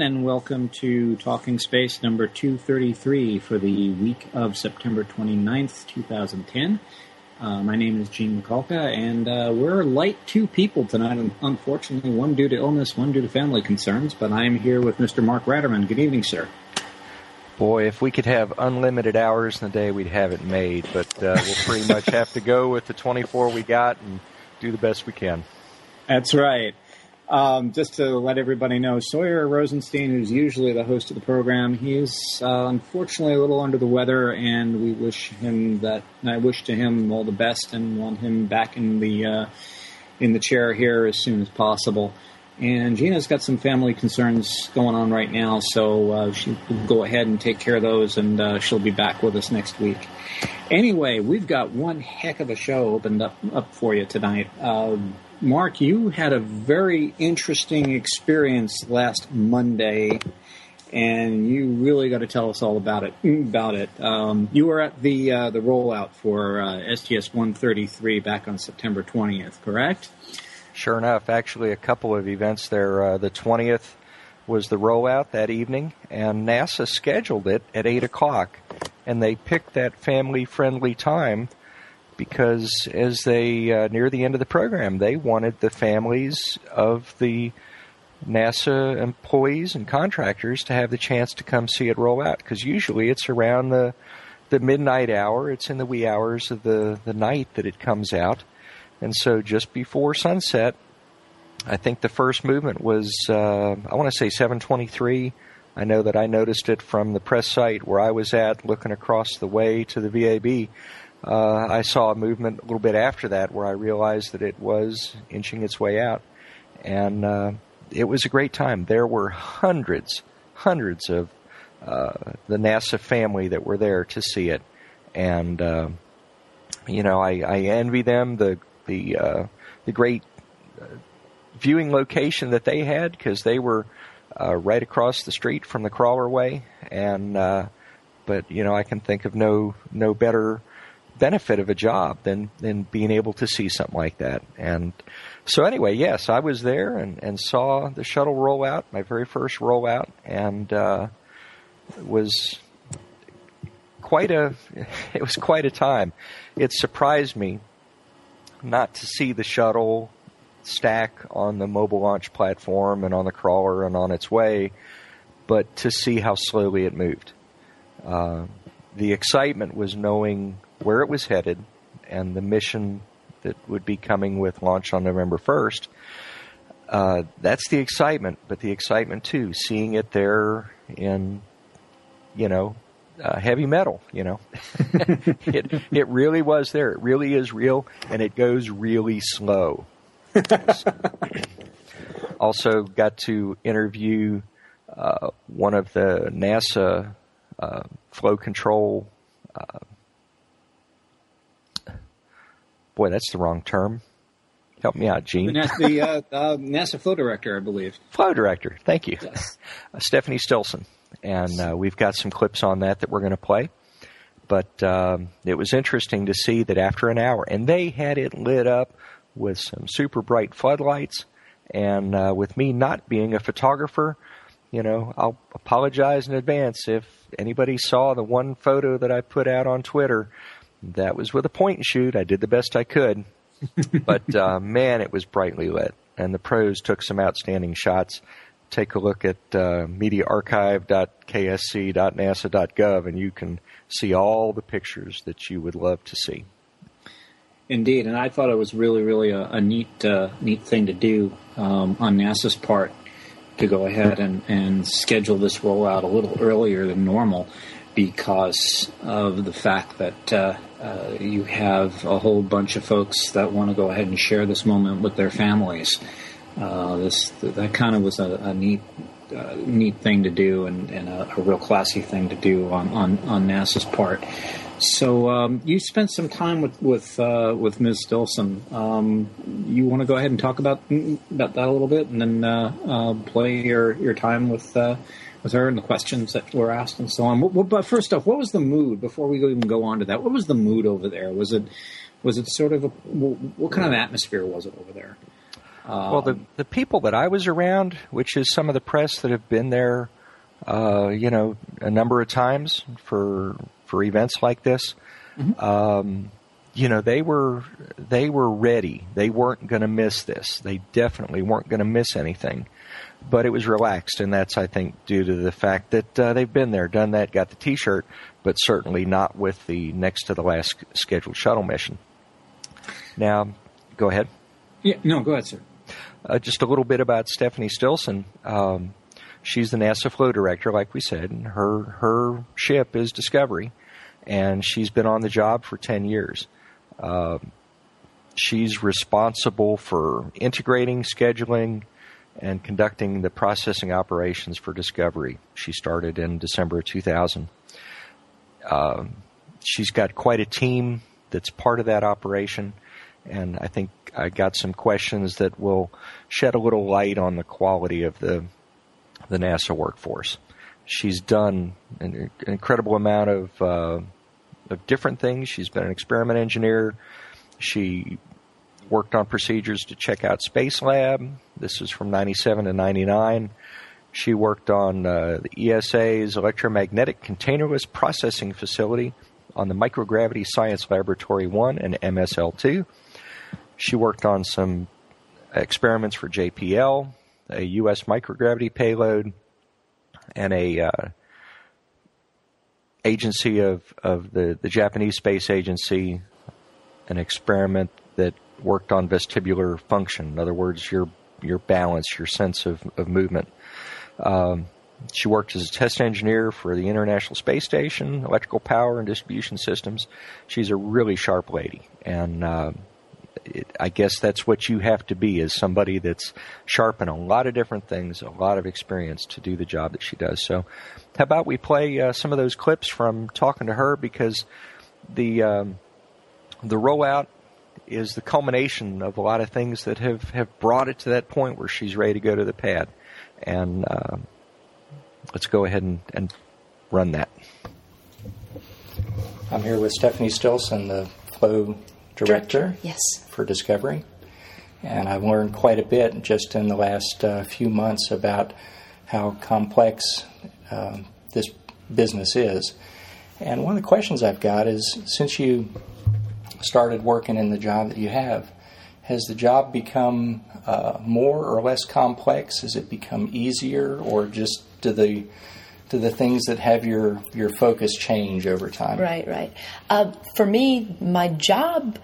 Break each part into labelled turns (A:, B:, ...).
A: Everyone, and welcome to Talking Space number 233 for the week of September 29th, 2010. Uh, my name is Gene Mikulka, and uh, we're light two people tonight, unfortunately, one due to illness, one due to family concerns, but I'm here with Mr. Mark Ratterman. Good evening, sir.
B: Boy, if we could have unlimited hours in the day, we'd have it made. But uh, we'll pretty much have to go with the 24 we got and do the best we can.
A: That's right. Um, just to let everybody know, Sawyer Rosenstein, who's usually the host of the program, he's uh, unfortunately a little under the weather, and we wish him that. I wish to him all the best, and want him back in the uh, in the chair here as soon as possible. And Gina's got some family concerns going on right now, so uh, she will go ahead and take care of those, and uh, she'll be back with us next week. Anyway, we've got one heck of a show opened up up for you tonight. Um, Mark, you had a very interesting experience last Monday, and you really got to tell us all about it. About it. Um, you were at the uh, the rollout for uh, STS 133 back on September 20th, correct?
B: Sure enough, actually, a couple of events there. Uh, the 20th was the rollout that evening, and NASA scheduled it at 8 o'clock. And they picked that family friendly time because as they uh, near the end of the program, they wanted the families of the NASA employees and contractors to have the chance to come see it roll out. Because usually it's around the the midnight hour. It's in the wee hours of the the night that it comes out, and so just before sunset, I think the first movement was uh, I want to say 723. I know that I noticed it from the press site where I was at, looking across the way to the VAB. Uh, I saw a movement a little bit after that where I realized that it was inching its way out, and uh, it was a great time. There were hundreds, hundreds of uh, the NASA family that were there to see it, and uh, you know I, I envy them the the uh, the great uh, viewing location that they had because they were uh, right across the street from the crawler way, and uh, but you know I can think of no no better benefit of a job than than being able to see something like that. And so anyway, yes, I was there and, and saw the shuttle roll out, my very first rollout, and uh, was quite a it was quite a time. It surprised me not to see the shuttle stack on the mobile launch platform and on the crawler and on its way, but to see how slowly it moved. Uh, the excitement was knowing where it was headed and the mission that would be coming with launch on November 1st. Uh, that's the excitement, but the excitement too, seeing it there in, you know, uh, heavy metal, you know. it, it really was there. It really is real, and it goes really slow. also got to interview uh, one of the NASA uh, flow control. Uh, boy, that's the wrong term. Help me out, Gene.
A: NASA, the uh, uh, NASA flow director, I believe.
B: Flow director. Thank you,
A: Yes.
B: Stephanie Stilson, and uh, we've got some clips on that that we're going to play. But um, it was interesting to see that after an hour, and they had it lit up with some super bright floodlights. And uh, with me not being a photographer, you know, I'll apologize in advance if anybody saw the one photo that I put out on Twitter. That was with a point and shoot. I did the best I could, but uh, man, it was brightly lit, and the pros took some outstanding shots. Take a look at uh, mediaarchive.ksc.nasa.gov and you can see all the pictures that you would love to see.
A: Indeed, and I thought it was really, really a, a neat, uh, neat thing to do um, on NASA's part to go ahead and, and schedule this rollout a little earlier than normal because of the fact that uh, uh, you have a whole bunch of folks that want to go ahead and share this moment with their families. Uh, this that kind of was a, a neat uh, neat thing to do and, and a, a, real classy thing to do on, on, on NASA's part. So um, you spent some time with with uh, with Ms. Stilson. Um, you want to go ahead and talk about about that a little bit, and then uh, uh, play your your time with uh, with her and the questions that were asked and so on. But first off, what was the mood before we even go on to that? What was the mood over there? Was it was it sort of a what kind of atmosphere was it over there?
B: Um, well, the the people that I was around, which is some of the press that have been there, uh, you know, a number of times for for events like this, mm-hmm. um, you know, they were they were ready. They weren't going to miss this. They definitely weren't going to miss anything but it was relaxed, and that's I think due to the fact that uh, they've been there, done that, got the T-shirt, but certainly not with the next to the last scheduled shuttle mission. Now, go ahead.
A: Yeah, no, go ahead, sir.
B: Uh, just a little bit about Stephanie Stilson. Um, she's the NASA flow director, like we said. And her her ship is Discovery, and she's been on the job for ten years. Uh, she's responsible for integrating, scheduling, and conducting the processing operations for Discovery. She started in December of 2000. Uh, she's got quite a team that's part of that operation, and I think I got some questions that will shed a little light on the quality of the the NASA workforce. She's done an, incredible amount of uh, of different things. She's been an experiment engineer. She worked on procedures to check out Space Lab. This is from 97 to 99. She worked on uh, the ESA's electromagnetic containerless processing facility on the Microgravity Science Laboratory 1 and MSL 2. She worked on some experiments for JPL, a U.S. microgravity payload, and a uh, agency of, of the, the Japanese Space Agency, an experiment that worked on vestibular function. In other words, your your balance, your sense of, of movement. Um, she worked as a test engineer for the International Space Station, electrical power and distribution systems. She's a really sharp lady, and uh, it, I guess that's what you have to be as somebody that's sharp in a lot of different things, a lot of experience to do the job that she does. So, how about we play uh, some of those clips from talking to her because the um, the rollout is the culmination of a lot of things that have, have brought it to that point where she's ready to go to the pad. And uh, let's go ahead and, and run that.
C: I'm here with Stephanie Stilson, the flow director.
D: Yes.
C: for Discovery. And I've learned quite a bit just in the last uh, few months about how complex uh, this business is. And one of the questions I've got is since you started working in the job that you have, has the job become uh, more or less complex? Has it become easier, or just do the do the things that have your your focus change over time?
D: Right, right. Uh, for me, my job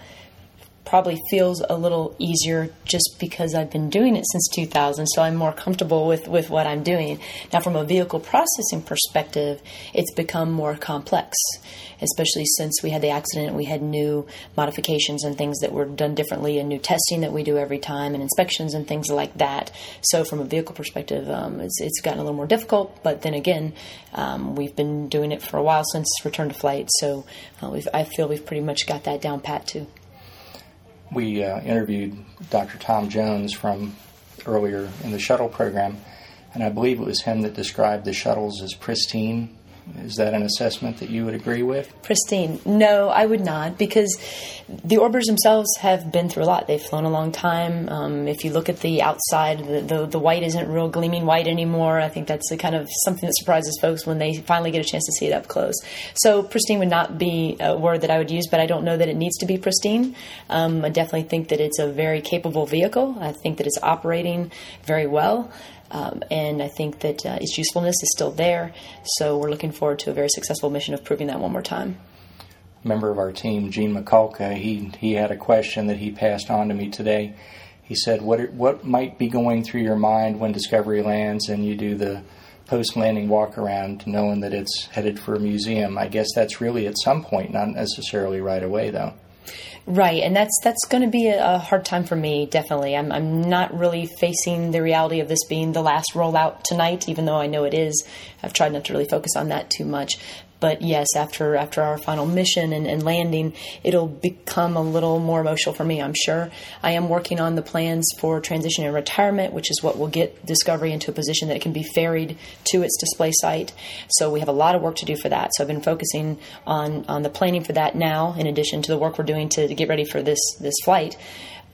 D: probably feels a little easier just because I've been doing it since 2000, so I'm more comfortable with, with what I'm doing. Now, from a vehicle processing perspective, it's become more complex, especially since we had the accident. We had new modifications and things that were done differently, and new testing that we do every time, and inspections and things like that. So, from a vehicle perspective, um, it's, it's gotten a little more difficult, but then again, um, we've been doing it for a while since return to flight, so uh, I feel we've pretty much got that down pat too
C: we uh, interviewed Dr. Tom Jones from earlier in the shuttle program, and I believe it was him that described the shuttles as pristine is that an assessment that you would agree with?
D: Pristine. No, I would not, because the orbiters themselves have been through a lot. They've flown a long time. Um, if you look at the outside, the, the, the, white isn't real gleaming white anymore. I think that's a kind of something that surprises folks when they finally get a chance to see it up close. So, pristine would not be a word that I would use, but I don't know that it needs to be pristine. Um, I definitely think that it's a very capable vehicle. I think that it's operating very well. Um, and I think that uh, its usefulness is still there. So we're looking forward to a very successful mission of proving that one more time.
C: Member of our team, Gene Mikulka, he he had a question that he passed on to me today. He said, "What what might be going through your mind when Discovery lands and you do the post landing walk around, knowing that it's headed for a museum?" I guess that's really at some point, not necessarily right away, though.
D: Right, and that's that's going to be a, hard time for me. Definitely, I'm I'm not really facing the reality of this being the last rollout tonight, even though I know it is. I've tried not to really focus on that too much but yes, after after our final mission and, and, landing, it'll become a little more emotional for me. I'm sure. I am working on the plans for transition and retirement, which is what will get Discovery into a position that it can be ferried to its display site. So we have a lot of work to do for that. So I've been focusing on on the planning for that now, in addition to the work we're doing to, to get ready for this this flight.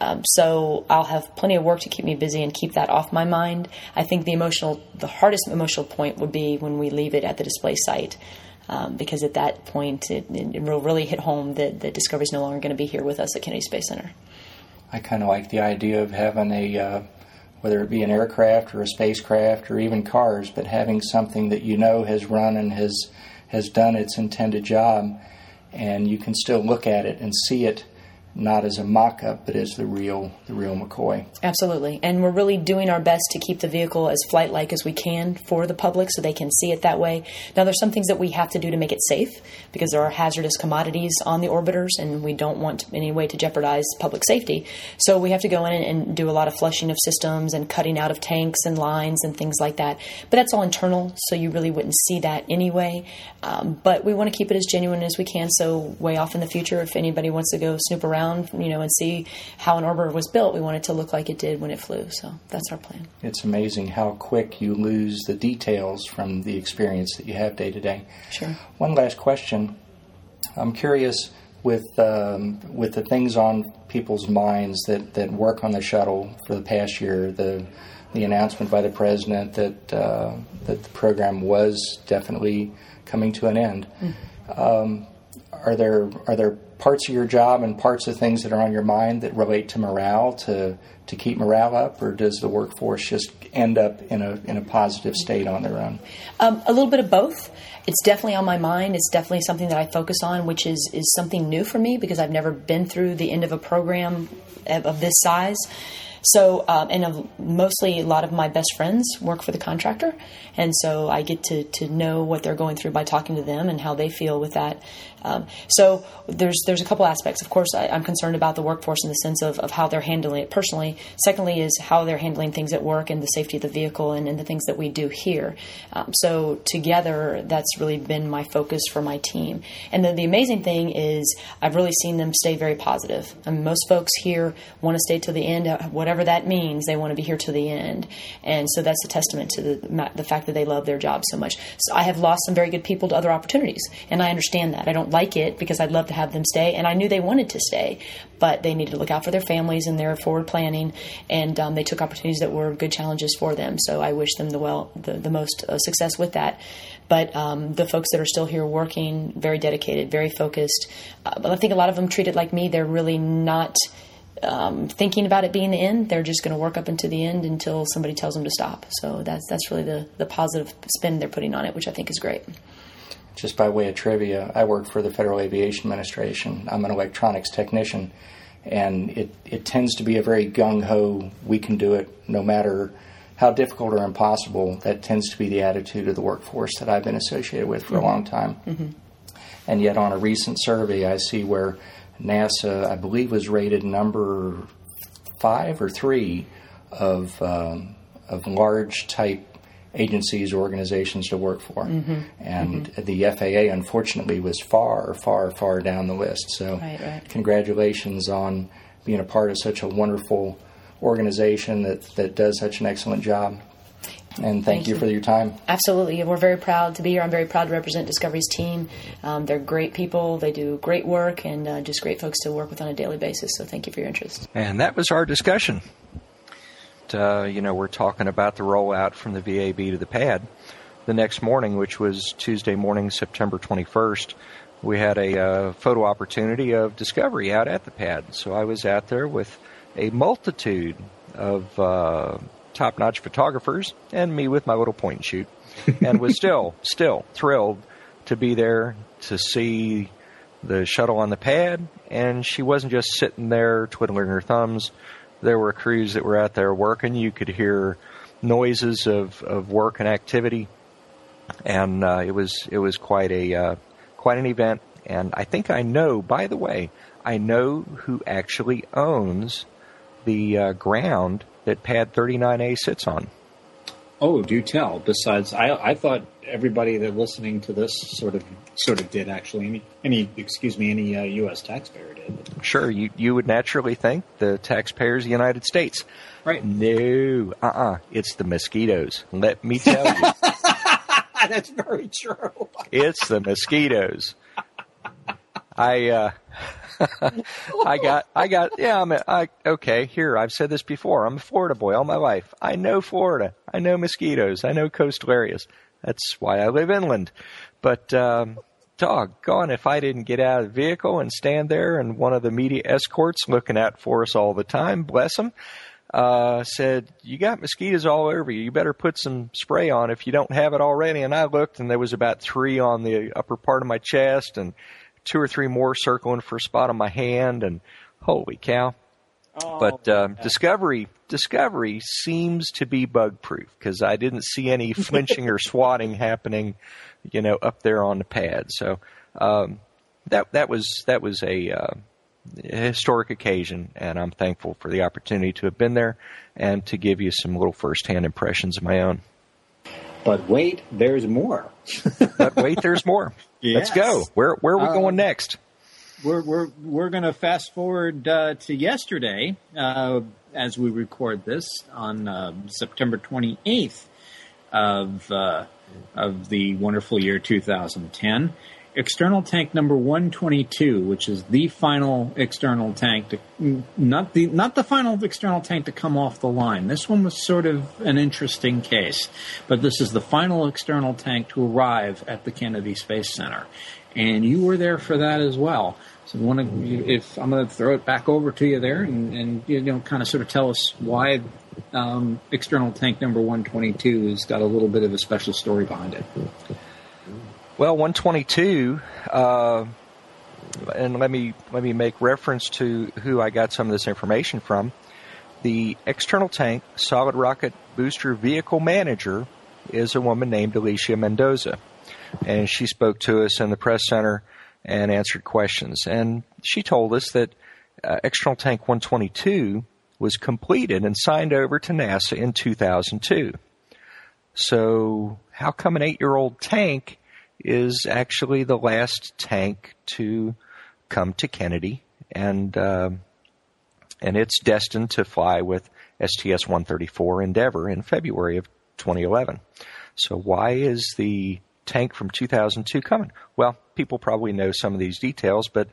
D: Um, so I'll have plenty of work to keep me busy and keep that off my mind. I think the emotional, the hardest emotional point would be when we leave it at the display site um, because at that point it, it, will really hit home that, that Discovery is no longer going to be here with us at Kennedy Space Center.
C: I kind of like the idea of having a, uh, whether it be an aircraft or a spacecraft or even cars, but having something that you know has run and has has done its intended job, and you can still look at it and see it not as a mock-up, but as the real, the real McCoy.
D: Absolutely, and we're really doing our best to keep the vehicle as flight-like as we can for the public, so they can see it that way. Now, there's some things that we have to do to make it safe because there are hazardous commodities on the orbiters, and we don't want any way to jeopardize public safety. So we have to go in and do a lot of flushing of systems and cutting out of tanks and lines and things like that. But that's all internal, so you really wouldn't see that anyway. Um, but we want to keep it as genuine as we can. So way off in the future, if anybody wants to go snoop around around, you know, and see how an orbiter was built. We want it to look like it did when it flew. So that's our plan.
C: It's amazing how quick you lose the details from the experience that you have day to day.
D: Sure.
C: One last question. I'm curious with um, with the things on people's minds that, that work on the shuttle for the past year, the the announcement by the president that uh, that the program was definitely coming to an end. Mm. Um, are there are there parts of your job and parts of things that are on your mind that relate to morale to to keep morale up, or does the workforce just end up in a in a positive state on their own?
D: Um, a little bit of both. It's definitely on my mind. It's definitely something that I focus on, which is is something new for me because I've never been through the end of a program of this size. So, um, and mostly a lot of my best friends work for the contractor, and so I get to to know what they're going through by talking to them and how they feel with that. Um, so there's there's a couple aspects. Of course, I, am concerned about the workforce in the sense of, of how they're handling it personally. Secondly, is how they're handling things at work and the safety of the vehicle and, and the things that we do here. Um, so together, that's really been my focus for my team. And then the amazing thing is I've really seen them stay very positive. I mean, most folks here want to stay to the end, uh, whatever that means. They want to be here to the end, and so that's a testament to the the fact that they love their job so much. So I have lost some very good people to other opportunities, and I understand that. I don't like it because I'd love to have them stay, and I knew they wanted to stay, but they needed to look out for their families and their forward planning, and um, they took opportunities that were good challenges for them. So I wish them the well, the, the most uh, success with that. But um, the folks that are still here working, very dedicated, very focused. Uh, but I think a lot of them treat it like me. They're really not. Um, thinking about it being the end. They're just going to work up into the end until somebody tells them to stop. So that's that's really the the positive spin they're putting on it, which I think is great
C: just by way of trivia, I work for the Federal Aviation Administration. I'm an electronics technician, and it, it tends to be a very gung ho, we can do it no matter how difficult or impossible. That tends to be the attitude of the workforce that I've been associated with for mm-hmm. a long time. Mm-hmm. And yet, on a recent survey, I see where NASA, I believe, was rated number five or three of, um, of large type agencies or organizations to work for. Mm-hmm. And mm-hmm. the FAA, unfortunately, was far, far, far down the list. So, right, right. congratulations on being a part of such a wonderful organization that, that does such an excellent job. And thank, thank you, you, for your time.
D: Absolutely. We're very proud to be here. I'm very proud to represent Discovery's team. Um, they're great people. They do great work and uh, just great folks to work with on a daily basis. So thank you for your interest.
B: And that was our discussion uh, you know, we're talking about the rollout from the VAB to the pad. The next morning, which was Tuesday morning, September 21st, we had a uh, photo opportunity of discovery out at the pad. So I was out there with a multitude of uh, top notch photographers, and me with my little point and shoot. and was still, still thrilled to be there to see the shuttle on the pad. And she wasn't just sitting there twiddling her thumbs. There were crews that were out there working. You could hear noises of, of work and activity. And uh, it was it was quite a uh, quite an event. And I think I know. By the way, I know who actually owns the uh, ground that Pad 39A sits on.
A: Oh, do tell. Besides, I, I thought everybody that listening to this sort of sort of did actually. Any, any excuse me, any uh, U.S. taxpayer did.
B: Sure, you you would naturally think the taxpayers of the United States.
A: Right.
B: No, uh, uh it's the mosquitoes. Let me tell you,
A: That's very true.
B: it's the mosquitoes. I uh, I got I got yeah I'm a, I okay here I've said this before I'm a Florida boy all my life. I know Florida. I know mosquitoes. I know coastal areas. That's why I live inland. But um, doggone if I didn't get out of the vehicle and stand there and one of the media escorts looking out for us all the time bless them uh, said, You got mosquitoes all over you. You better put some spray on if you don't have it already. And I looked, and there was about three on the upper part of my chest, and two or three more circling for a spot on my hand. And holy cow. but um, Discovery Discovery seems to be bug proof because I didn't see any flinching or swatting happening, you know, up there on the pad. So um, that that was that was a uh, a historic occasion, and I'm thankful for the opportunity to have been there and to give you some little firsthand impressions of my own.
A: But wait, there's more.
B: But wait, there's more. Let's go. Where where are we
A: Um,
B: going next?
A: We're we're we're going to fast forward uh, to yesterday uh, as we record this on uh, September 28th of uh, of the wonderful year 2010. External tank number 122, which is the final external tank to not the not the final external tank to come off the line. This one was sort of an interesting case, but this is the final external tank to arrive at the Kennedy Space Center, and you were there for that as well. So, if I'm going to throw it back over to you there, and, and you know, kind of sort of tell us why um, external tank number 122 has got a little bit of a special story behind it.
B: Well, 122, uh, and let me let me make reference to who I got some of this information from. The external tank solid rocket booster vehicle manager is a woman named Alicia Mendoza, and she spoke to us in the press center and answered questions. And she told us that uh, external tank 122 was completed and signed over to NASA in 2002. So, how come an eight year old tank is actually the last tank to come to Kennedy? And, um and it's destined to fly with STS 134 Endeavour in February of 2011. So, why is the tank from 2002 coming? Well, people probably know some of these details, but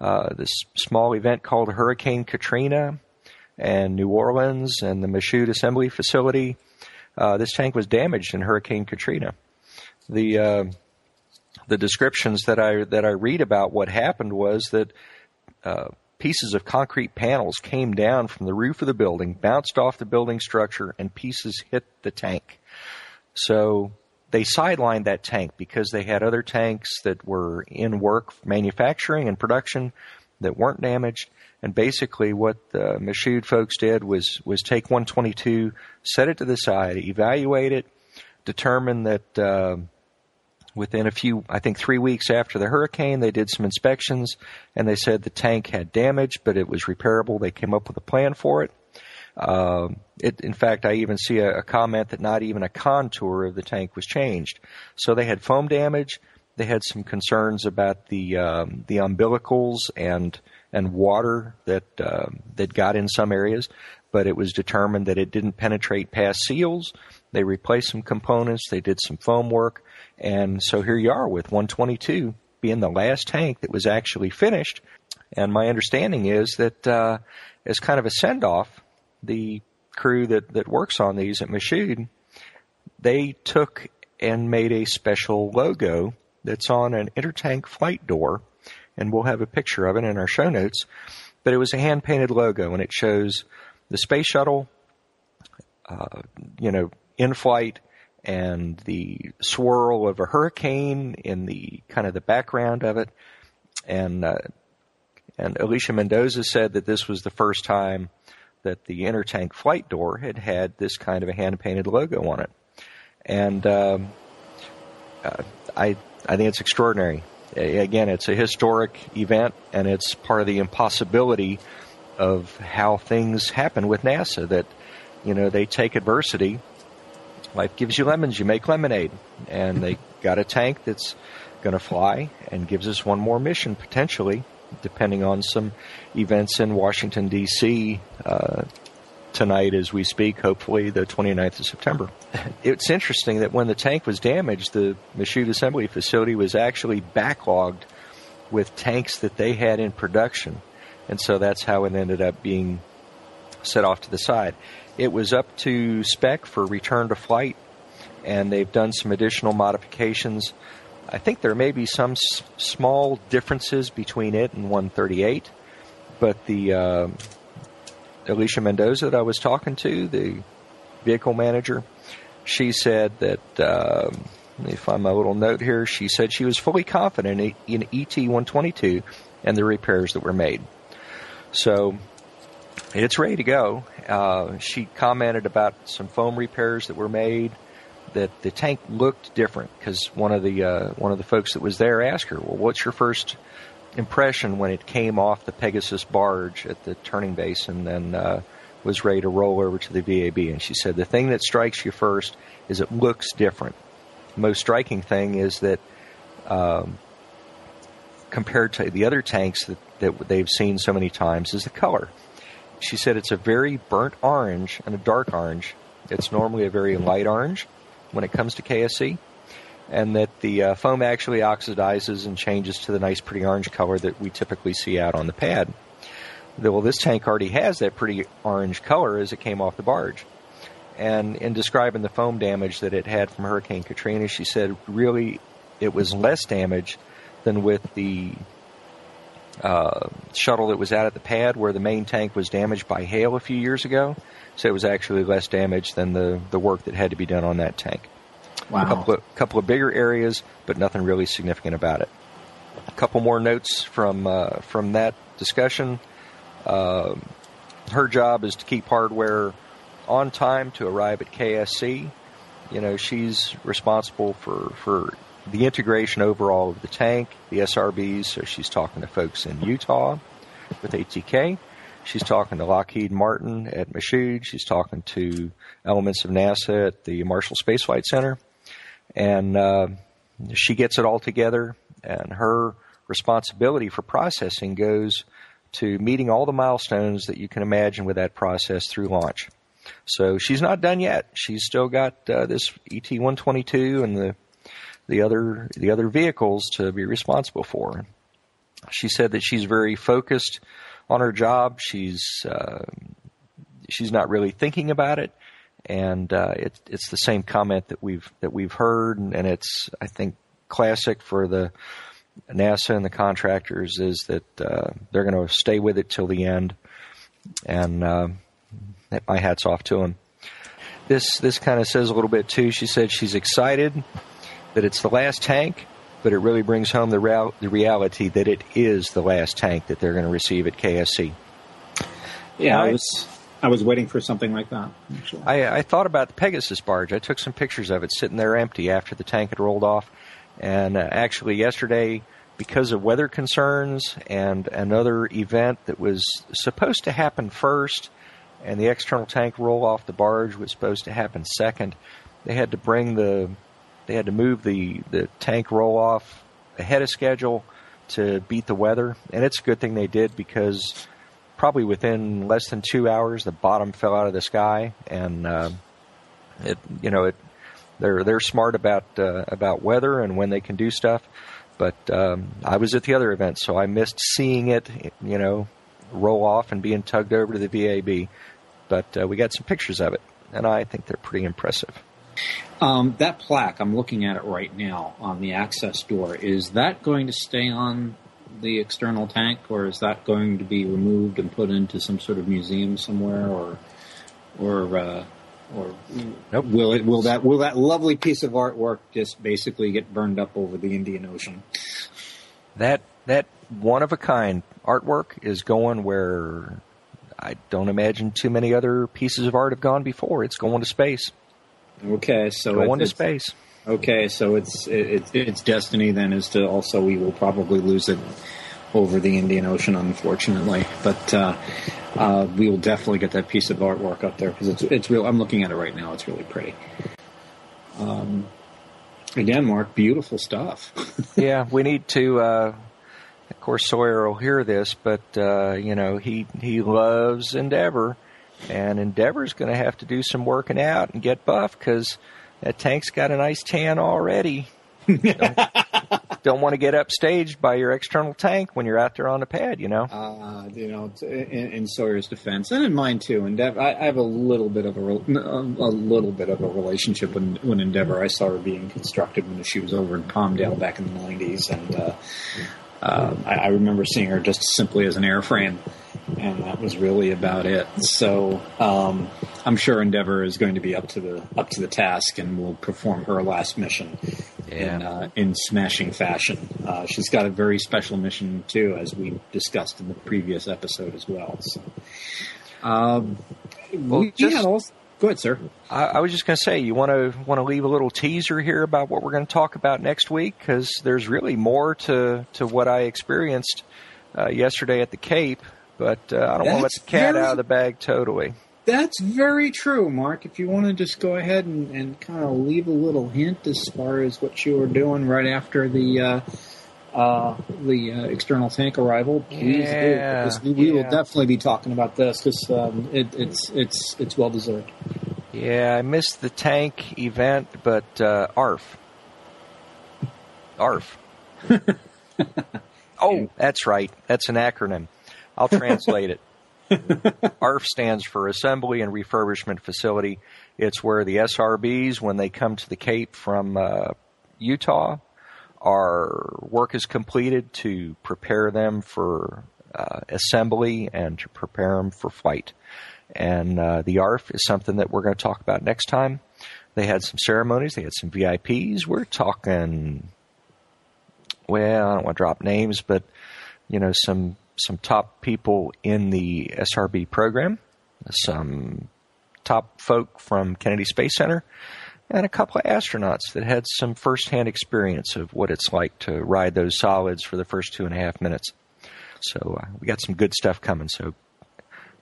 B: uh, this small event called Hurricane Katrina and New Orleans and the Michoud Assembly Facility. Uh, this tank was damaged in Hurricane Katrina. The uh, the descriptions that I that I read about what happened was that uh, pieces of concrete panels came down from the roof of the building, bounced off the building structure, and pieces hit the tank. So they sidelined that tank because they had other tanks that were in work, manufacturing and production, that weren't damaged. And basically, what the Michoud folks did was was take 122, set it to the side, evaluate it, determine that uh, within a few, I think three weeks after the hurricane, they did some inspections, and they said the tank had damage, but it was repairable. They came up with a plan for it. Um, it, in fact, I even see a, a comment that not even a contour of the tank was changed. So they had foam damage. They had some concerns about the um, the umbilicals and and water that uh, that got in some areas, but it was determined that it didn't penetrate past seals. They replaced some components. They did some foam work, and so here you are with 122 being the last tank that was actually finished. And my understanding is that uh, as kind of a send off, the crew that, that works on these at Michoud, they took and made a special logo that's on an intertank flight door, and we'll have a picture of it in our show notes. But it was a hand painted logo, and it shows the space shuttle uh, you know, in flight and the swirl of a hurricane in the kind of the background of it. And uh, and Alicia Mendoza said that this was the first time that the intertank flight door had had this kind of a hand painted logo on it. And um, uh, I I think it's extraordinary. Again, it's a historic event, and it's part of the impossibility of how things happen with NASA. That you know they take adversity. Life gives you lemons, you make lemonade, and they got a tank that's going to fly and gives us one more mission potentially, depending on some events in Washington D.C. Uh, tonight as we speak, hopefully the 29th of September. It's interesting that when the tank was damaged, the Michoud assembly facility was actually backlogged with tanks that they had in production. And so that's how it ended up being set off to the side. It was up to spec for return to flight, and they've done some additional modifications. I think there may be some s- small differences between it and 138, but the uh, Alicia Mendoza that I was talking to, the vehicle manager, she said that. Um, let me find my little note here. She said she was fully confident in ET 122 and the repairs that were made. So it's ready to go. Uh, she commented about some foam repairs that were made. That the tank looked different because one of the uh, one of the folks that was there asked her, "Well, what's your first impression when it came off the Pegasus barge at the turning base and then uh, was ready to roll over to the VAB?" And she said, "The thing that strikes you first is it looks different. The most striking thing is that." Um, compared to the other tanks that, that they've seen so many times is the color. She said it's a very burnt orange and a dark orange. It's normally a very light orange when it comes to KSC, and that the uh, foam actually oxidizes and changes to the nice, pretty orange color that we typically see out on the pad. Well, this tank already has that pretty orange color as it came off the barge. And in describing the foam damage that it had from Hurricane Katrina, she said really it was less damage than with the uh, shuttle that was out at the pad where the main tank was damaged by hail a few years ago. So it was actually less damage than the, the work that had to be done on that tank.
A: Wow.
B: A couple of, couple of bigger areas, but nothing really significant about it. A couple more notes from uh, from that discussion. Uh, her job is to keep hardware on time to arrive at KSC. You know, she's responsible for, for the integration overall of the tank, the SRBs. So she's talking to folks in Utah with ATK. She's talking to Lockheed Martin at Michoud. She's talking to elements of NASA at the Marshall Space Flight Center. And uh, she gets it all together, and her responsibility for processing goes to meeting all the milestones that you can imagine with that process through launch. So she's not done yet. She's still got uh, this ET 122 and the the other the other vehicles to be responsible for. She said that she's very focused on her job. She's uh, she's not really thinking about it, and uh, it, it's the same comment that we've that we've heard, and, and it's I think classic for the NASA and the contractors is that uh, they're going to stay with it till the end, and uh, my hats off to them. This this kind of says a little bit too. She said she's excited that it's the last tank, but it really brings home the, real, the reality that it is the last tank that they're going to receive at KSC.
A: Yeah,
B: Right.
A: I was I was waiting for something like that. Actually.
B: I, I thought about the Pegasus barge. I took some pictures of it sitting there empty after the tank had rolled off. And uh, actually, yesterday, because of weather concerns and another event that was supposed to happen first, and the external tank roll off the barge was supposed to happen second, they had to bring the they had to move the, the tank roll off ahead of schedule to beat the weather. And it's a good thing they did because probably within less than two hours, the bottom fell out of the sky, and uh, it you know it they're they're smart about uh, about weather and when they can do stuff. But um, I was at the other event, so I missed seeing it, you know, roll off and being tugged over to the VAB. But uh, we got some pictures of it, and I think they're pretty impressive.
A: Um, that plaque, I'm looking at it right now on the access door. Is that going to stay on the external tank, or is that going to be removed and put into some sort of museum somewhere, or or uh, or
B: Nope.
A: will it? Will that? Will that lovely piece of artwork just basically get burned up over the Indian Ocean?
B: That that one of a kind artwork is going where I don't imagine too many other pieces of art have gone before. It's going to space.
A: Okay, so
B: Going to
A: it's,
B: space.
A: Okay, so it's it, its destiny then is to also we will probably lose it over the Indian Ocean, unfortunately. But uh, uh, we will definitely get that piece of artwork up there because it's it's real. I'm looking at it right now. It's really pretty. Um, again, Mark, beautiful stuff.
B: yeah, we need to. Uh, of course, Sawyer will hear this, but uh, you know he he loves Endeavour, and Endeavour's going to have to do some working out and get buff because that tank's got a nice tan already. don't, don't want to get upstaged by your external tank when you're out there on the pad, you know.
A: uh, you know, in, in Sawyer's defense, and in mine too. Endeavour, I, I have a little bit of a a little bit of a relationship when when Endeavour. I saw her being constructed when she was over in Palmdale back in the '90s, and uh, uh, I, I remember seeing her just simply as an airframe, and that was really about it. So um, I'm sure Endeavour is going to be up to the up to the task and will perform her last mission in uh, in smashing fashion. Uh, she's got a very special mission too, as we discussed in the previous episode as well. So, um,
B: Well,
A: we
B: just-
A: had also, go ahead, sir.
B: I, I was just going to say, you want to want to leave a little teaser here about what we're going to talk about next week because there's really more to to what I experienced uh, yesterday at the Cape. But uh, I don't want to let the cat
A: very-
B: out of the bag totally.
A: That's very true, Mark. If you want to just go ahead and, and kind of leave a little hint as far as what you were doing right after the uh, uh, the uh, external tank arrival, please
B: Yeah,
A: do. Because we, we will definitely be talking about this because um, it, it's it's it's well deserved.
B: Yeah, I missed the tank event, but uh, ARF. ARF. oh, that's right. That's an acronym. I'll translate it. ARF stands for Assembly and Refurbishment Facility. It's where the SRBs, when they come to the Cape from uh, Utah, our work is completed to prepare them for uh, assembly and to prepare them for flight. And uh, the ARF is something that we're going to talk about next time. They had some ceremonies, they had some VIPs. We're talking, well, I don't want to drop names, but you know, some some top people in the SRB program, some top folk from Kennedy Space Center, and a couple of astronauts that had some firsthand experience of what it's like to ride those solids for the first two and a half minutes. So uh, we got some good stuff coming. So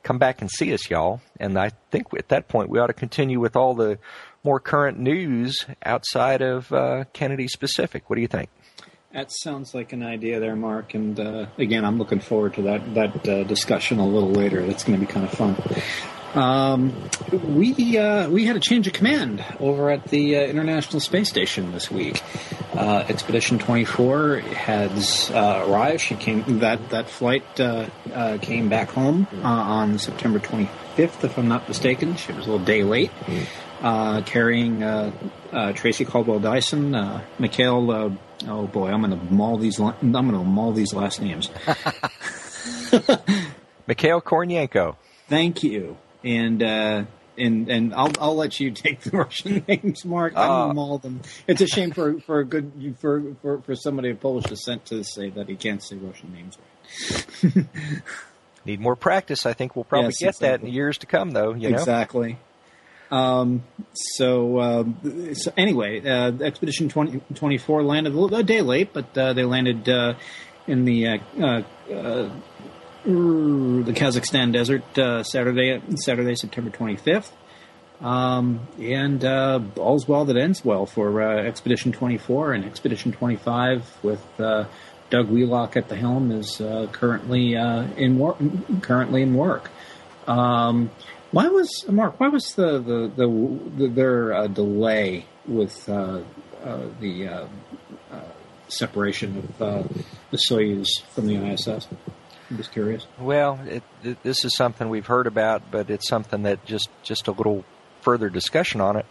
B: come back and see us, y'all. And I think at that point we ought to continue with all the more current news outside of uh, Kennedy specific. What do you think?
A: That sounds like an idea there, Mark. And uh, again, I'm looking forward to that that uh, discussion a little later. That's going to be kind of fun. Um, we uh, we had a change of command over at the uh, International Space Station this week. Uh, Expedition 24 has uh, arrived. She came that that flight uh, uh, came back home on September 25th, if I'm not mistaken. She was a little day late, uh, carrying uh, uh, Tracy Caldwell Dyson, uh, Mikhail. Uh, oh boy, I'm going to maul these. I'm going to maul these last names.
B: Mikhail Kornienko.
A: Thank you. And uh, and and I'll I'll let you take the Russian names, Mark. I'm
B: Ah.
A: gonna maul them. It's a shame for for a good for for, for somebody of Polish descent to say that he can't say Russian names. Right.
B: Need more practice. I think we'll probably
A: Yes,
B: get that in
A: exactly.
B: years to come, though. You know,
A: exactly. Um, so, um, so anyway, uh, Expedition 20, 24 landed a, little, a day late, but uh, they landed uh, in the uh, uh, the Kazakhstan desert uh, Saturday, Saturday, September 25th. Um, and all's well that ends well for Expedition 24 and Expedition 25 with Doug Wheelock at the helm is currently in work. Currently in work. Um, why was Mark? Why was the the, the, the their uh, delay with uh, uh, the uh, uh, separation of uh, the Soyuz from the ISS? I'm just curious.
B: Well, it, it, this is something we've heard about, but it's something that just just a little further discussion on it.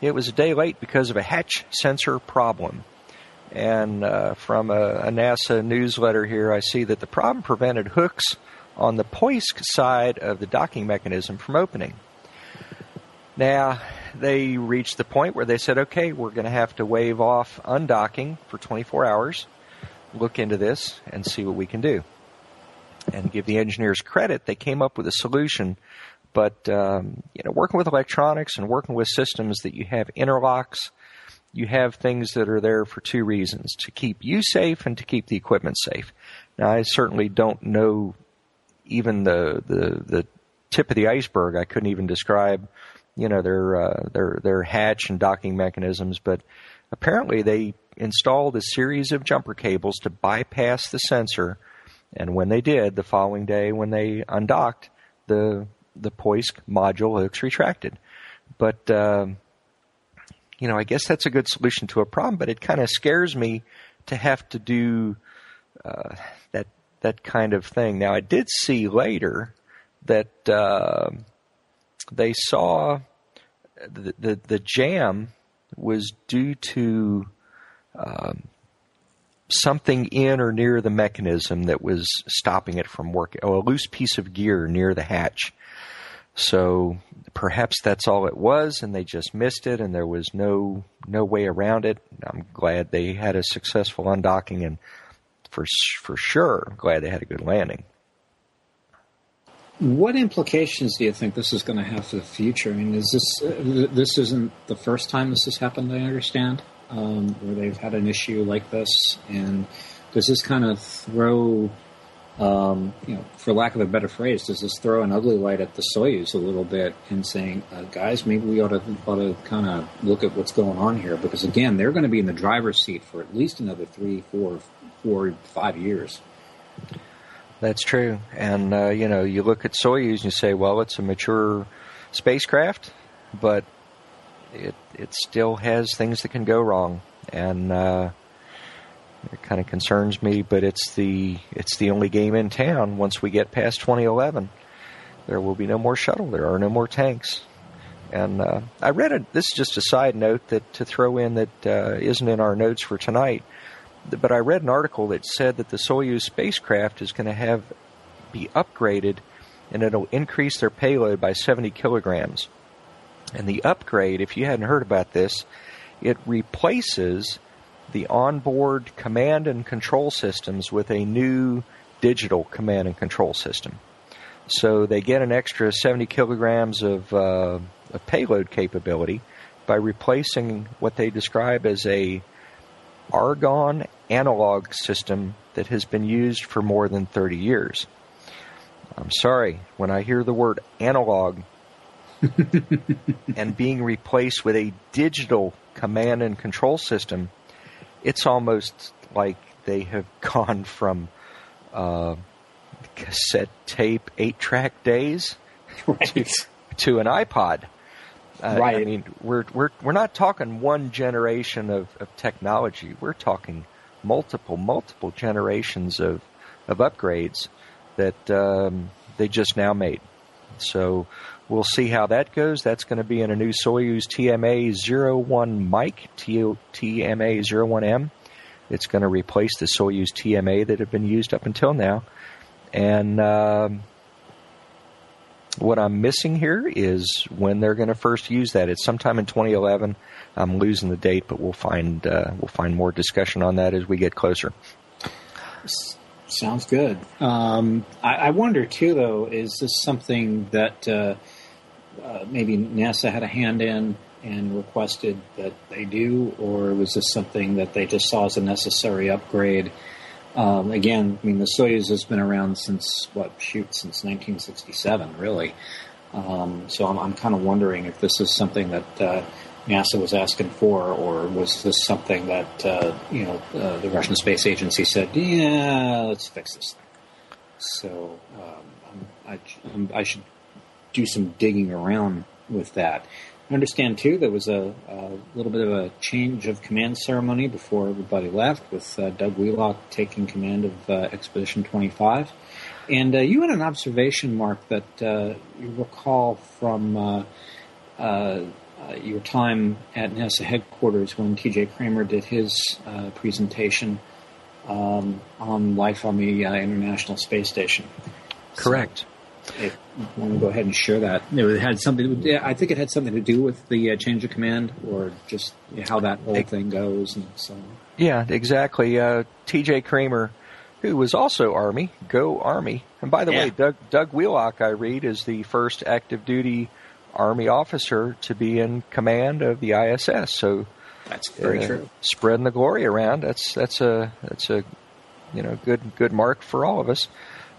B: It was a day late because of a hatch sensor problem. And from a, a NASA newsletter here, I see that the problem prevented hooks on the Poisk side of the docking mechanism from opening. Now, they reached the point where they said, okay, we're going to have to wave off undocking for 24 hours, look into this, and see what we can do. And give the engineers credit, they came up with a solution. But um, you know, working with electronics and working with systems that you have interlocks, you have things that are there for two reasons: to keep you safe and to keep the equipment safe. Now, I certainly don't know even the the, the tip of the iceberg. I couldn't even describe you know their uh, their their hatch and docking mechanisms, but apparently they installed a series of jumper cables to bypass the sensor, and when they did, the following day when they undocked, the the Poisk module hooks retracted. But um, you know, I guess that's a good solution to a problem, but it kind of scares me to have to do uh, that that kind of thing. Now, I did see later that uh, they saw the, the, the jam was due to um, something in or near the mechanism that was stopping it from working. Oh, a loose piece of gear near the hatch. So perhaps that's all it was, and they just missed it, and there was no no way around it. I'm glad they had a successful undocking, and for for sure, glad they had a good landing.
A: What implications do you think this is going to have for the future? I mean, is this uh, this isn't the first time this has happened? I understand, um, where they've had an issue like this, and does this kind of throw, um, you know, for lack of a better phrase, does this throw an ugly light at the Soyuz a little bit in saying, uh, guys, maybe we ought to ought to kind of look at what's going on here because again, they're going to be in the driver's seat for at least another three, four, four, five years.
B: That's true. And, uh, you know, you look at Soyuz and you say, well, it's a mature spacecraft, but it, it still has things that can go wrong. And, uh, it kind of concerns me, but it's the, it's the only game in town once we get past 2011. There will be no more shuttle. There are no more tanks. And, uh, I read it. This is just a side note that to throw in that, uh, isn't in our notes for tonight but I read an article that said that the Soyuz spacecraft is going to have be upgraded and it'll increase their payload by 70 kilograms. And the upgrade, if you hadn't heard about this, it replaces the onboard command and control systems with a new digital command and control system. So they get an extra 70 kilograms of, uh, of payload capability by replacing what they describe as a Argon analog system that has been used for more than 30 years. I'm sorry, when I hear the word analog and being replaced with a digital command and control system, it's almost like they have gone from uh, cassette tape, eight track days
A: right.
B: to, to an iPod. Uh,
A: right.
B: I mean, we're we're we're not talking one generation of, of technology. We're talking multiple multiple generations of of upgrades that um, they just now made. So we'll see how that goes. That's going to be in a new Soyuz TMA 01 Mike TMA 01M. It's going to replace the Soyuz TMA that have been used up until now, and. Um, what I'm missing here is when they're going to first use that. It's sometime in 2011. I'm losing the date, but we'll find uh, we'll find more discussion on that as we get closer.
A: Sounds good. Um, I, I, wonder too, though, is this something that uh, uh, maybe NASA had a hand in and requested that they do, or was this something that they just saw as a necessary upgrade? Um, again, I mean, the Soyuz has been around since what? Shoot, since 1967, really. Um, so I'm, I'm kind of wondering if this is something that uh, NASA was asking for, or was this something that uh, you know uh, the Russian Space Agency said, "Yeah, let's fix this thing." So um, I, I should do some digging around with that. I understand too there was a, a, little bit of a change of command ceremony before everybody left, with uh, Doug Wheelock taking command of uh, Expedition 25. And uh, you had an observation, Mark, that uh, you recall from uh, uh, your time at NASA headquarters when T.J. Creamer did his presentation um, on life on the International Space Station.
B: Correct.
A: So, if you want to go ahead and share that. It had something. yeah, I think it had something to do with the uh, change of command, or just how that whole thing goes, and so.
B: Yeah, exactly. Uh, T.J. Creamer, who was also Army, go Army. And by the
A: Yeah.
B: way, Doug Doug Wheelock, I read, is the first active duty Army officer to be in command of the ISS. So
A: That's very
B: uh,
A: true.
B: Spreading the glory around. That's that's a that's a you know good good mark for all of us.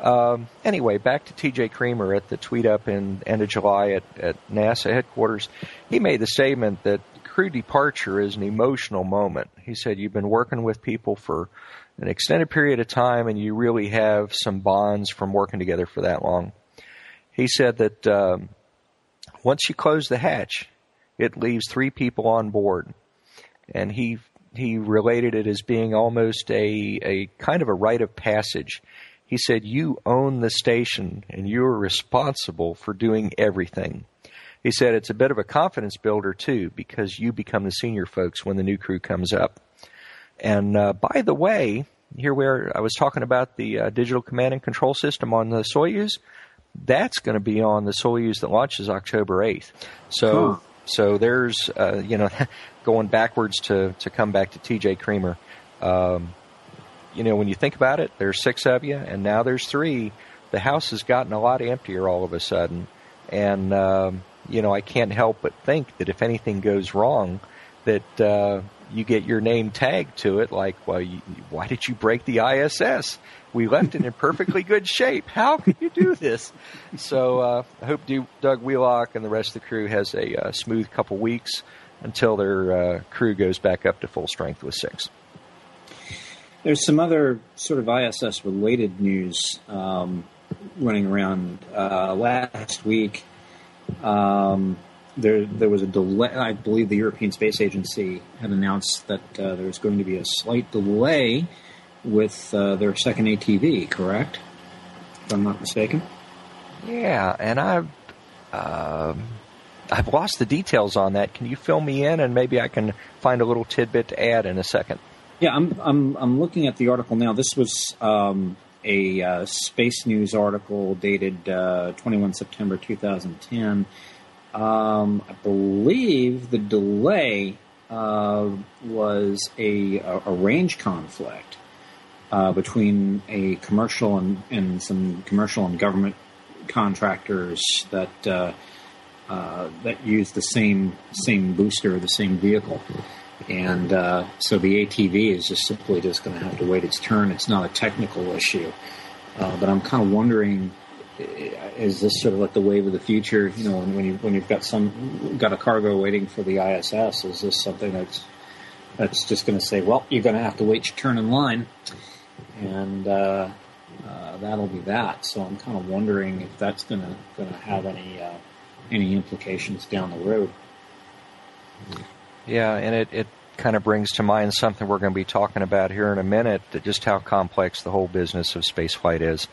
B: Um, anyway, back to T.J. Creamer at the tweet up in end of July at, at NASA headquarters. He made the statement that crew departure is an emotional moment. He said, "You've been working with people for an extended period of time, and you really have some bonds from working together for that long." He said that um, once you close the hatch, it leaves three people on board and he he related it as being almost a a kind of a rite of passage. He said, "You own the station, and you are responsible for doing everything." He said it's a bit of a confidence builder too, because you become the senior folks when the new crew comes up. And uh, by the way, here where I was talking about the uh, digital command and control system on the Soyuz, that's going to be on the Soyuz that launches October eighth. So.
A: Huh.
B: So there's, uh, you know, going backwards to, to come back to TJ Creamer. Um, you know, when you think about it, there's six of you, and now there's three. The house has gotten a lot emptier all of a sudden. And, um, you know, I can't help but think that if anything goes wrong, that uh, you get your name tagged to it like, well, you, why did you break the ISS? We left it in perfectly good shape. How could you do this? So uh, I hope Doug Wheelock and the rest of the crew has a uh, smooth couple weeks until their uh, crew goes back up to full strength with six.
A: There's some other sort of ISS related news um, running around. Uh, last week, um, there there was a delay. I believe the European Space Agency had announced that uh, there was going to be a slight delay with uh, their second ATV. Correct, if I'm not mistaken.
B: Yeah, and I've um, I've lost the details on that. Can you fill me in, and maybe I can find a little tidbit to add in a second?
A: Yeah, I'm I'm I'm looking at the article now. This was um, a uh, Space News article dated uh, 21 September 2010. Um, I believe the delay uh, was a, a, range conflict uh, between a commercial and, and some commercial and government contractors that uh, uh, that use the same same booster, the same vehicle. And uh, so the ATV is just simply just going to have to wait its turn. It's not a technical issue, uh, but I'm kind of wondering: is this sort of like the wave of the future? You know, when you when you've got some got a cargo waiting for the ISS, is this something that's that's just going to say, well, you're going to have to wait your turn in line, and uh, uh, that'll be that. So I'm kind of wondering if that's going to going to have any uh, any implications down the road.
B: Yeah, and it, it kind of brings to mind something we're going to be talking about here in a minute that just how complex the whole business of spaceflight is.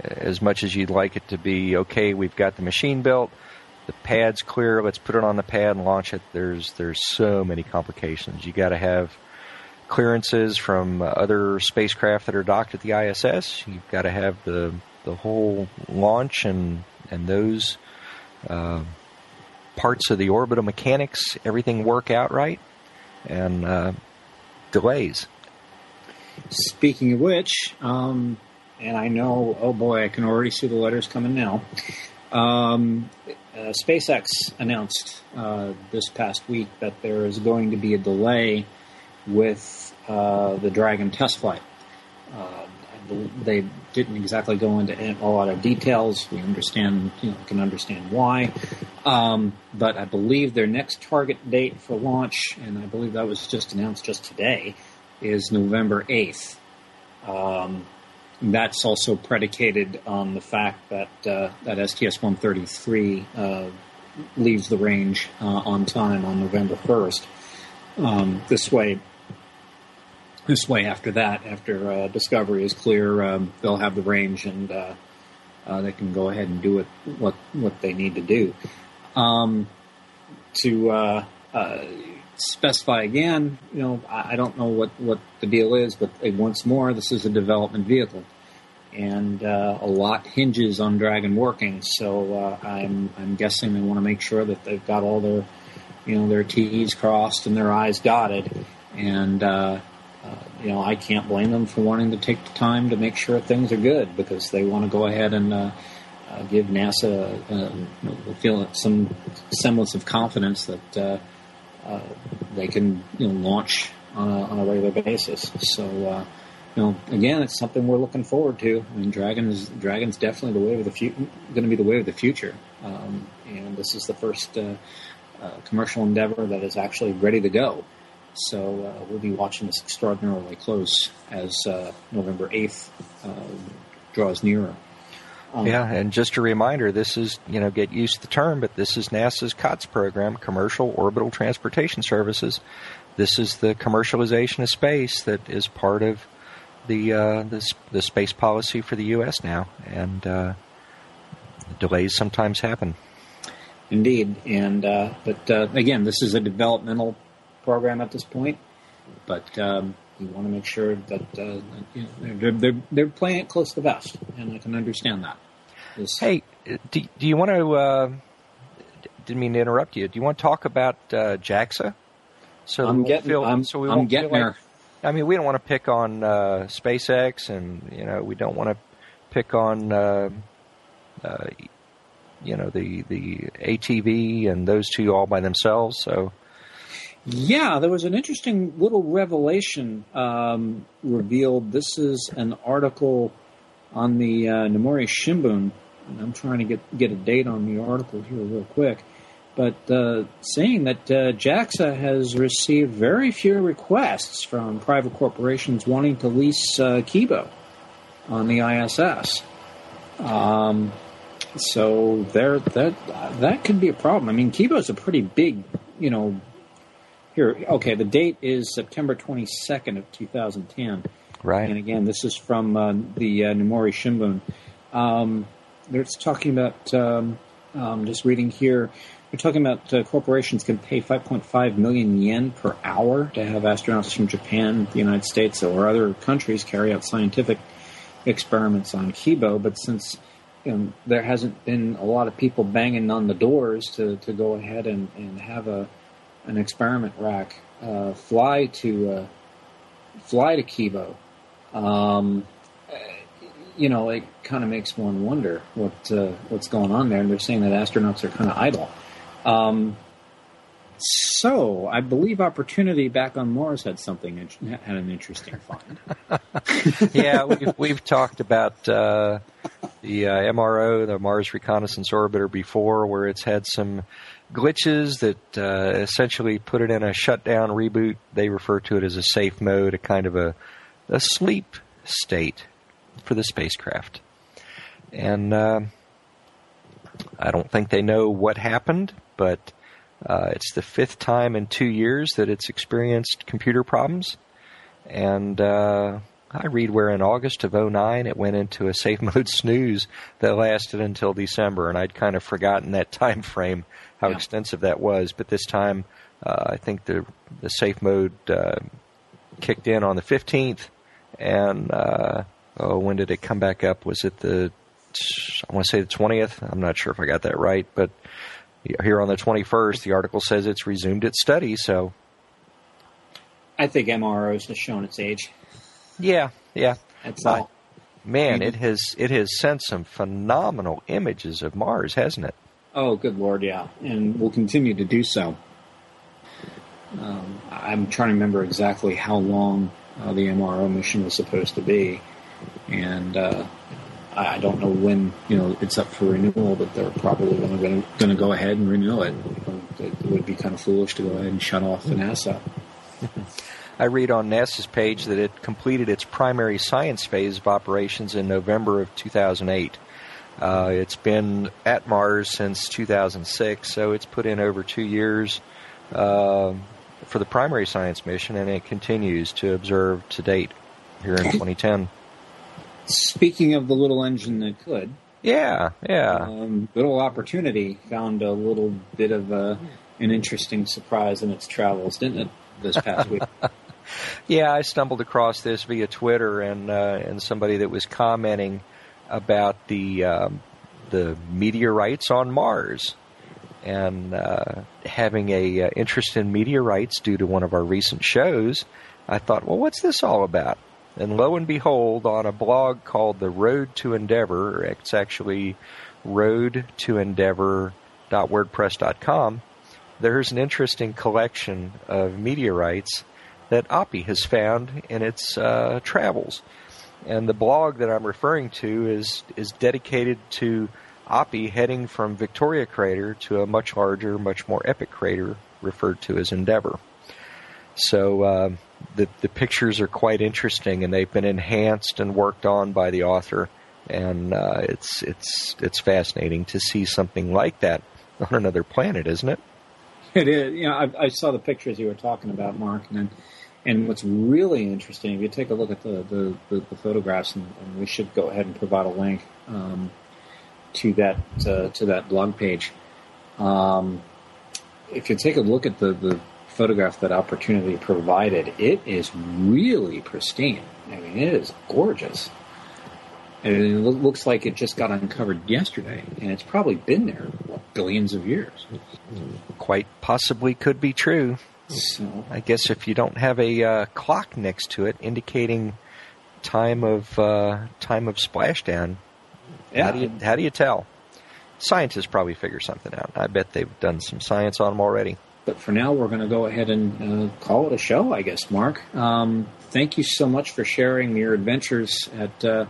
B: As much as you'd like it to be, okay, we've got the machine built, the pad's clear, let's put it on the pad and launch it. There's there's so many complications. You got to have clearances from other spacecraft that are docked at the ISS. You've got to have the the whole launch and and those uh, parts of the orbital mechanics, everything work out right, and uh, delays.
A: Speaking of which, um, and I know, oh boy, I can already see the letters coming now. Um, uh, SpaceX announced uh, this past week that there is going to be a delay with uh, the Dragon test flight. Uh, they didn't exactly go into a lot of details. We understand, you know, can understand why. Um, but I believe their next target date for launch, and I believe that was just announced just today, is November 8th. Um, that's also predicated on the fact that uh, that STS-133 uh, leaves the range uh, on time on November 1st. Um, this way, this way after that, after uh, Discovery is clear, um, they'll have the range and uh, uh, they can go ahead and do it what what they need to do. Um, to uh, uh, specify again, you know, I, I don't know what, what the deal is, but uh, once more, this is a development vehicle, and a lot hinges on Dragon working. So I'm I'm guessing they want to make sure that they've got all their you know their T's crossed and their I's dotted, and uh, you know I can't blame them for wanting to take the time to make sure things are good because they want to go ahead and. Uh, uh, give NASA uh, feel some semblance of confidence that uh, uh, they can you know, launch on a, on a regular basis. So, uh, you know, again, it's something we're looking forward to. I mean, Dragon's Dragon's definitely the wave of the future, going to be the wave of the future. Um, and this is the first commercial endeavor that is actually ready to go. So uh, we'll be watching this extraordinarily close as uh, November eighth uh, draws nearer. Um,
B: Yeah, and just a reminder, this is, you know, get used to the term, but this is NASA's COTS program, Commercial Orbital Transportation Services. This is the commercialization of space that is part of the uh, the, the space policy for the U.S. now, and uh, delays sometimes happen.
A: Indeed, and uh, but uh, again, this is a developmental program at this point. But um, you want to make sure that uh, you know, they're, they're they're playing it close to the vest, and I can understand that. This-
B: Hey, do, do you want to? Uh, didn't mean to interrupt you. Do you want to talk about uh, JAXA? So
A: I'm getting-
B: feel,
A: I'm-
B: so we
A: I'm getting
B: like-
A: there.
B: I mean, we don't want to pick on uh, SpaceX, and you know, we don't want to pick on uh, uh, you know the the ATV and those two all by themselves. So
A: Yeah, there was an interesting little revelation um, revealed. This is an article on the uh, Yomiuri Shimbun, I'm trying to get get a date on the article here real quick. But uh, saying that uh, JAXA has received very few requests from private corporations wanting to lease uh, Kibo on the ISS. Um, so there, that that could be a problem. I mean, Kibo's a pretty big, you know, here, okay, the date is September 22nd of 2010.
B: right,
A: And again, this is from uh, the uh, Yomiuri Shimbun. Um, it's talking about, um, um, just reading here, they're talking about uh, corporations can pay 5.5 million yen per hour to have astronauts from Japan, the United States, or other countries carry out scientific experiments on Kibo. But since you know, there hasn't been a lot of people banging on the doors to, to go ahead and, and have a an experiment rack uh, fly to uh, fly to Kibo, um, you know, it kind of makes one wonder what uh, what's going on there. And they're saying that astronauts are kind of idle. Um, so I believe Opportunity back on Mars had something had an interesting find.
B: yeah, we've, we've talked about uh, the uh, MRO, the Mars Reconnaissance Orbiter, before, where it's had some glitches that uh, essentially put it in a shutdown reboot. They refer to it as a safe mode, a kind of a, a sleep state for the spacecraft. And uh, I don't think they know what happened, but uh, it's the fifth time in two years that it's experienced computer problems. And uh, I read where in August of 09 it went into a safe mode snooze that lasted until December, and I'd kind of forgotten that time frame, how
A: Yeah.
B: extensive that was. But this time, uh, I think the the safe mode uh, kicked in on the 15th, and uh, oh, when did it come back up? Was it the I want to say the 20th? I'm not sure if I got that right, but here on the 21st, the article says it's resumed its study. So
A: I think MROs has shown its age.
B: yeah, yeah.
A: That's all.
B: Man,
A: Mhm.
B: it has it has sent some phenomenal images of Mars, hasn't it?
A: Oh, good lord, yeah, and we'll continue to do so. Um, I'm trying to remember exactly how long uh, the MRO mission was supposed to be, and uh, I don't know when you know it's up for renewal, but they're probably going to go ahead and renew it. It would be kind of foolish to go ahead and shut off the NASA.
B: I read on NASA's page that it completed its primary science phase of operations in November of 2008. Uh, it's been at Mars since 2006, so it's put in over two years uh, for the primary science mission, and it continues to observe to date here in 2010.
A: Speaking of the little engine that could,
B: Yeah, yeah.
A: um, little opportunity found a little bit of a, an interesting surprise in its travels, didn't it? This past week.
B: Yeah, I stumbled across this via Twitter and uh, and somebody that was commenting about the um, the meteorites on Mars and uh, having a uh, interest in meteorites due to one of our recent shows. I thought, well, what's this all about? And lo and behold, on a blog called The Road to Endeavour, it's actually road to endeavor.wordpress.com, there's an interesting collection of meteorites that Oppie has found in its uh, travels. And the blog that I'm referring to is is dedicated to Oppie heading from Victoria Crater to a much larger, much more epic crater referred to as Endeavour. So uh, the the pictures are quite interesting, and they've been enhanced and worked on by the author, and uh, it's it's it's fascinating to see something like that on another planet, isn't it?
A: It is. You know, I, I saw the pictures you were talking about, Mark, and and what's really interesting, if you take a look at the the, the, the photographs, and, and, we should go ahead and provide a link um, to that uh, to that blog page. Um, if you take a look at the the photograph that Opportunity provided, it is really pristine. I mean, it is gorgeous. And it looks like it just got uncovered yesterday, and it's probably been there billions of years.
B: Quite possibly could be true.
A: So
B: I guess if you don't have a uh, clock next to it indicating time of uh, time of splashdown,
A: yeah.
B: how do you how do you tell? Scientists probably figure something out. I bet they've done some science on them already.
A: But for now, we're going to go ahead and uh, call it a show, I guess. Mark, um, thank you so much for sharing your adventures at uh,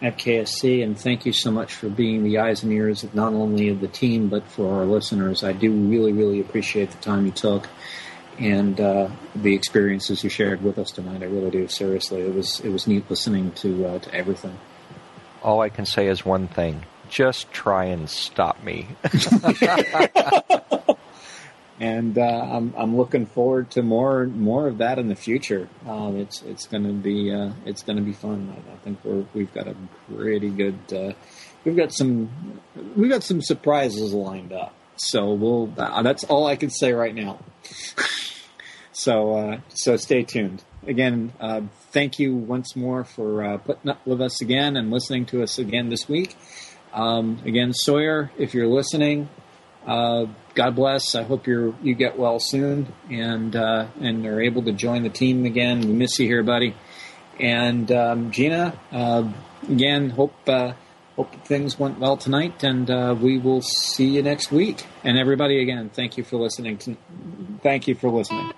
A: at KSC, and thank you so much for being the eyes and ears of not only of the team but for our listeners. I do really, really appreciate the time you took and uh, the experiences you shared with us tonight. I really do. Seriously, it was it was neat listening to uh, to everything.
B: All I can say is one thing: just try and stop me.
A: and uh, I'm I'm looking forward to more more of that in the future. Um, it's it's going to be uh, it's going to be fun. I, I, think we're we've got a pretty good. Uh, we've got some we've got some surprises lined up. So we'll. Uh, that's all I can say right now. so uh, so stay tuned. Again, uh, thank you once more for uh, putting up with us again and listening to us again this week. Um, again, Sawyer, if you're listening, uh, God bless. I hope you you get well soon and uh, and are able to join the team again. We miss you here, buddy. And um, Gina, again, hope hope things went well tonight, and uh, we will see you next week. And everybody, again, thank you for listening. To, thank you for listening.